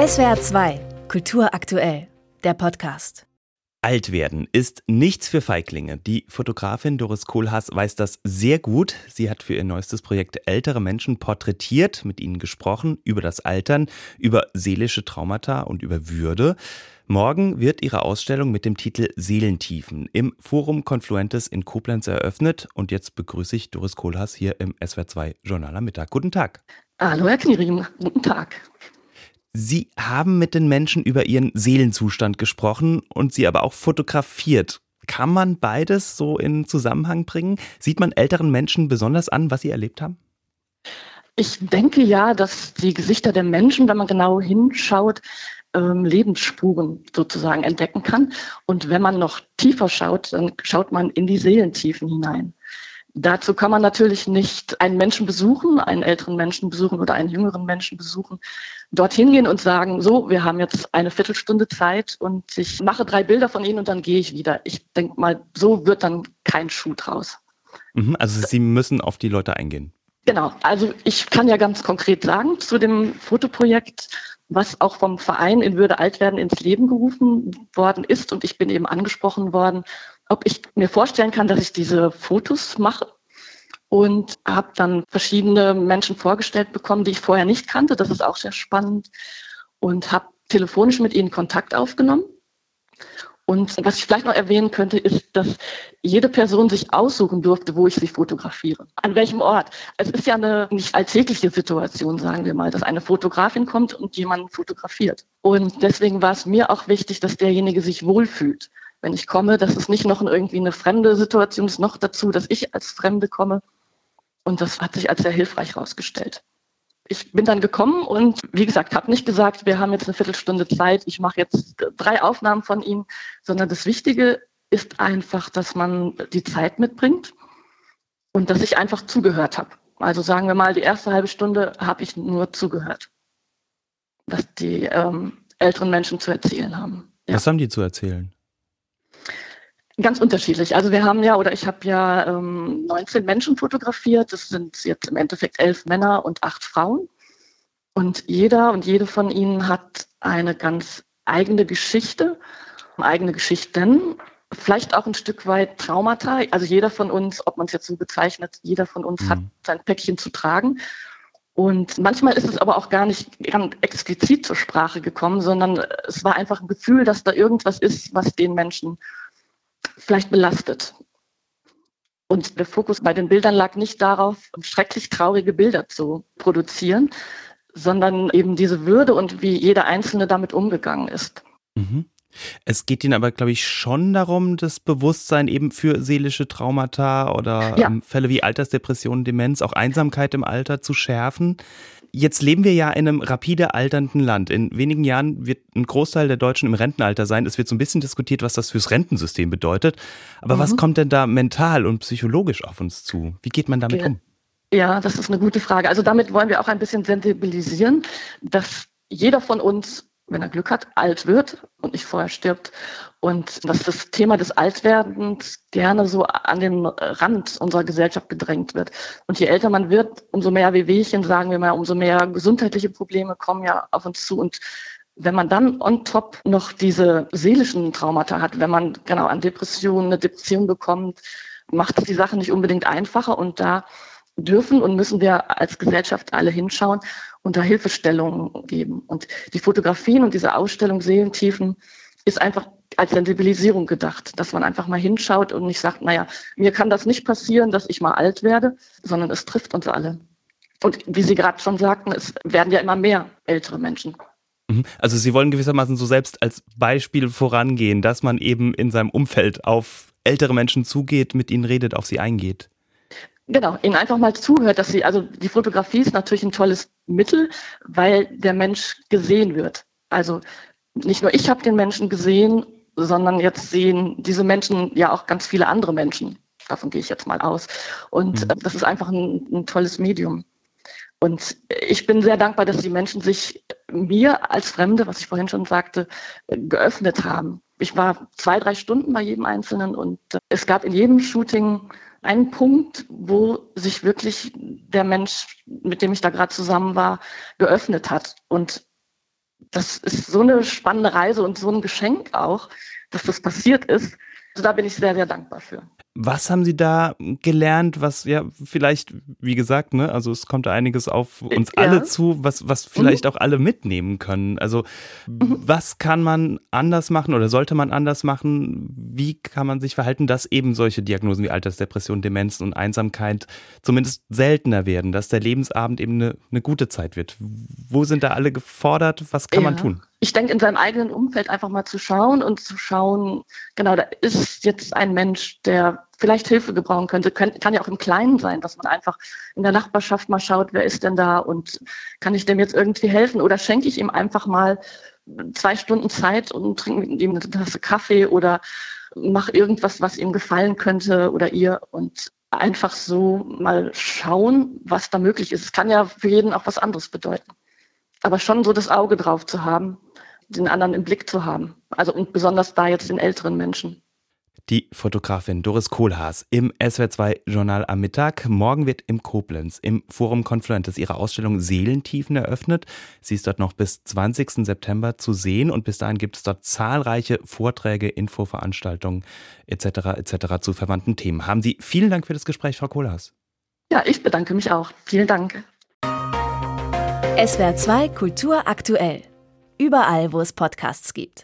SWR 2, Kultur aktuell, der Podcast. Alt werden ist nichts für Feiglinge. Die Fotografin Doris Kohlhaas weiß das sehr gut. Sie hat für ihr neuestes Projekt ältere Menschen porträtiert, mit ihnen gesprochen über das Altern, über seelische Traumata und über Würde. Morgen wird ihre Ausstellung mit dem Titel Seelentiefen im Forum Confluentes in Koblenz eröffnet. Und jetzt begrüße ich Doris Kohlhaas hier im SWR2 Journal am Mittag. Guten Tag. Hallo, Herr Kniering. Guten Tag. Sie haben mit den Menschen über ihren Seelenzustand gesprochen und sie aber auch fotografiert. Kann man beides so in Zusammenhang bringen? Sieht man älteren Menschen besonders an, was sie erlebt haben? Ich denke ja, dass die Gesichter der Menschen, wenn man genau hinschaut, ähm, Lebensspuren sozusagen entdecken kann. Und wenn man noch tiefer schaut, dann schaut man in die Seelentiefen hinein. Dazu kann man natürlich nicht einen Menschen besuchen, einen älteren Menschen besuchen oder einen jüngeren Menschen besuchen, dorthin gehen und sagen, so, wir haben jetzt eine Viertelstunde Zeit und ich mache drei Bilder von Ihnen und dann gehe ich wieder. Ich denke mal, so wird dann kein Schuh draus. Mhm, also Sie müssen auf die Leute eingehen. Genau, also ich kann ja ganz konkret sagen zu dem Fotoprojekt, was auch vom Verein in Würde alt werden ins Leben gerufen worden ist und ich bin eben angesprochen worden, ob ich mir vorstellen kann, dass ich diese Fotos mache und habe dann verschiedene Menschen vorgestellt bekommen, die ich vorher nicht kannte. Das ist auch sehr spannend und habe telefonisch mit ihnen Kontakt aufgenommen. Und was ich vielleicht noch erwähnen könnte, ist, dass jede Person sich aussuchen durfte, wo ich sie fotografiere. An welchem Ort. Es ist ja eine nicht alltägliche Situation, sagen wir mal, dass eine Fotografin kommt und jemanden fotografiert. Und deswegen war es mir auch wichtig, dass derjenige sich wohlfühlt. Wenn ich komme, dass es nicht noch irgendwie eine fremde Situation ist, noch dazu, dass ich als Fremde komme, und das hat sich als sehr hilfreich herausgestellt. Ich bin dann gekommen und wie gesagt, habe nicht gesagt, wir haben jetzt eine Viertelstunde Zeit, ich mache jetzt drei Aufnahmen von Ihnen, sondern das Wichtige ist einfach, dass man die Zeit mitbringt und dass ich einfach zugehört habe. Also sagen wir mal, die erste halbe Stunde habe ich nur zugehört, was die ähm, älteren Menschen zu erzählen haben. Ja. Was haben die zu erzählen? Ganz unterschiedlich. Also wir haben ja, oder ich habe ja ähm, 19 Menschen fotografiert. Das sind jetzt im Endeffekt elf Männer und acht Frauen. Und jeder und jede von ihnen hat eine ganz eigene Geschichte, eigene Geschichten, vielleicht auch ein Stück weit Traumata. Also jeder von uns, ob man es jetzt so bezeichnet, jeder von uns mhm. hat sein Päckchen zu tragen. Und manchmal ist es aber auch gar nicht ganz explizit zur Sprache gekommen, sondern es war einfach ein Gefühl, dass da irgendwas ist, was den Menschen vielleicht belastet. Und der Fokus bei den Bildern lag nicht darauf, schrecklich traurige Bilder zu produzieren, sondern eben diese Würde und wie jeder Einzelne damit umgegangen ist. Mhm. Es geht Ihnen aber, glaube ich, schon darum, das Bewusstsein eben für seelische Traumata oder ja. ähm, Fälle wie Altersdepression, Demenz, auch Einsamkeit im Alter zu schärfen. Jetzt leben wir ja in einem rapide alternden Land. In wenigen Jahren wird ein Großteil der Deutschen im Rentenalter sein. Es wird so ein bisschen diskutiert, was das fürs Rentensystem bedeutet. Aber mhm. was kommt denn da mental und psychologisch auf uns zu? Wie geht man damit ja. um? Ja, das ist eine gute Frage. Also damit wollen wir auch ein bisschen sensibilisieren, dass jeder von uns wenn er Glück hat, alt wird und nicht vorher stirbt. Und dass das Thema des Altwerdens gerne so an den Rand unserer Gesellschaft gedrängt wird. Und je älter man wird, umso mehr Wehwehchen, sagen wir mal, umso mehr gesundheitliche Probleme kommen ja auf uns zu. Und wenn man dann on top noch diese seelischen Traumata hat, wenn man genau an Depressionen, eine Depression bekommt, macht es die Sache nicht unbedingt einfacher. Und da dürfen und müssen wir als Gesellschaft alle hinschauen und da Hilfestellungen geben. Und die Fotografien und diese Ausstellung Seelentiefen ist einfach als Sensibilisierung gedacht, dass man einfach mal hinschaut und nicht sagt, naja, mir kann das nicht passieren, dass ich mal alt werde, sondern es trifft uns alle. Und wie Sie gerade schon sagten, es werden ja immer mehr ältere Menschen. Mhm. Also Sie wollen gewissermaßen so selbst als Beispiel vorangehen, dass man eben in seinem Umfeld auf ältere Menschen zugeht, mit ihnen redet, auf sie eingeht. Genau, ihnen einfach mal zuhört, dass sie, also die Fotografie ist natürlich ein tolles Mittel, weil der Mensch gesehen wird. Also nicht nur ich habe den Menschen gesehen, sondern jetzt sehen diese Menschen ja auch ganz viele andere Menschen. Davon gehe ich jetzt mal aus. Und mhm. das ist einfach ein, ein tolles Medium. Und ich bin sehr dankbar, dass die Menschen sich mir als Fremde, was ich vorhin schon sagte, geöffnet haben. Ich war zwei, drei Stunden bei jedem Einzelnen und es gab in jedem Shooting ein Punkt, wo sich wirklich der Mensch, mit dem ich da gerade zusammen war, geöffnet hat. Und das ist so eine spannende Reise und so ein Geschenk auch, dass das passiert ist. Also da bin ich sehr, sehr dankbar für. Was haben Sie da gelernt, was ja vielleicht, wie gesagt, ne, also es kommt einiges auf uns ja. alle zu, was, was vielleicht mhm. auch alle mitnehmen können. Also mhm. was kann man anders machen oder sollte man anders machen? Wie kann man sich verhalten, dass eben solche Diagnosen wie Altersdepression, Demenz und Einsamkeit zumindest seltener werden, dass der Lebensabend eben eine, eine gute Zeit wird? Wo sind da alle gefordert? Was kann ja. man tun? ich denke, in seinem eigenen Umfeld einfach mal zu schauen und zu schauen, genau, da ist jetzt ein Mensch, der vielleicht Hilfe gebrauchen könnte. Kann, ja auch im Kleinen sein, dass man einfach in der Nachbarschaft mal schaut, wer ist denn da und kann ich dem jetzt irgendwie helfen oder schenke ich ihm einfach mal zwei Stunden Zeit und trinke mit ihm eine Tasse Kaffee oder mache irgendwas, was ihm gefallen könnte oder ihr und einfach so mal schauen, was da möglich ist. Es kann ja für jeden auch was anderes bedeuten. Aber schon so das Auge drauf zu haben, den anderen im Blick zu haben. Also und besonders da jetzt den älteren Menschen. Die Fotografin Doris Kohlhaas im SWR2-Journal am Mittag. Morgen wird im Koblenz im Forum Confluentes ihre Ausstellung Seelentiefen eröffnet. Sie ist dort noch bis 20. September zu sehen und bis dahin gibt es dort zahlreiche Vorträge, Infoveranstaltungen etc. etc. zu verwandten Themen. Haben Sie vielen Dank für das Gespräch, Frau Kohlhaas. Ja, ich bedanke mich auch. Vielen Dank. SWR2 Kultur aktuell. Überall, wo es Podcasts gibt.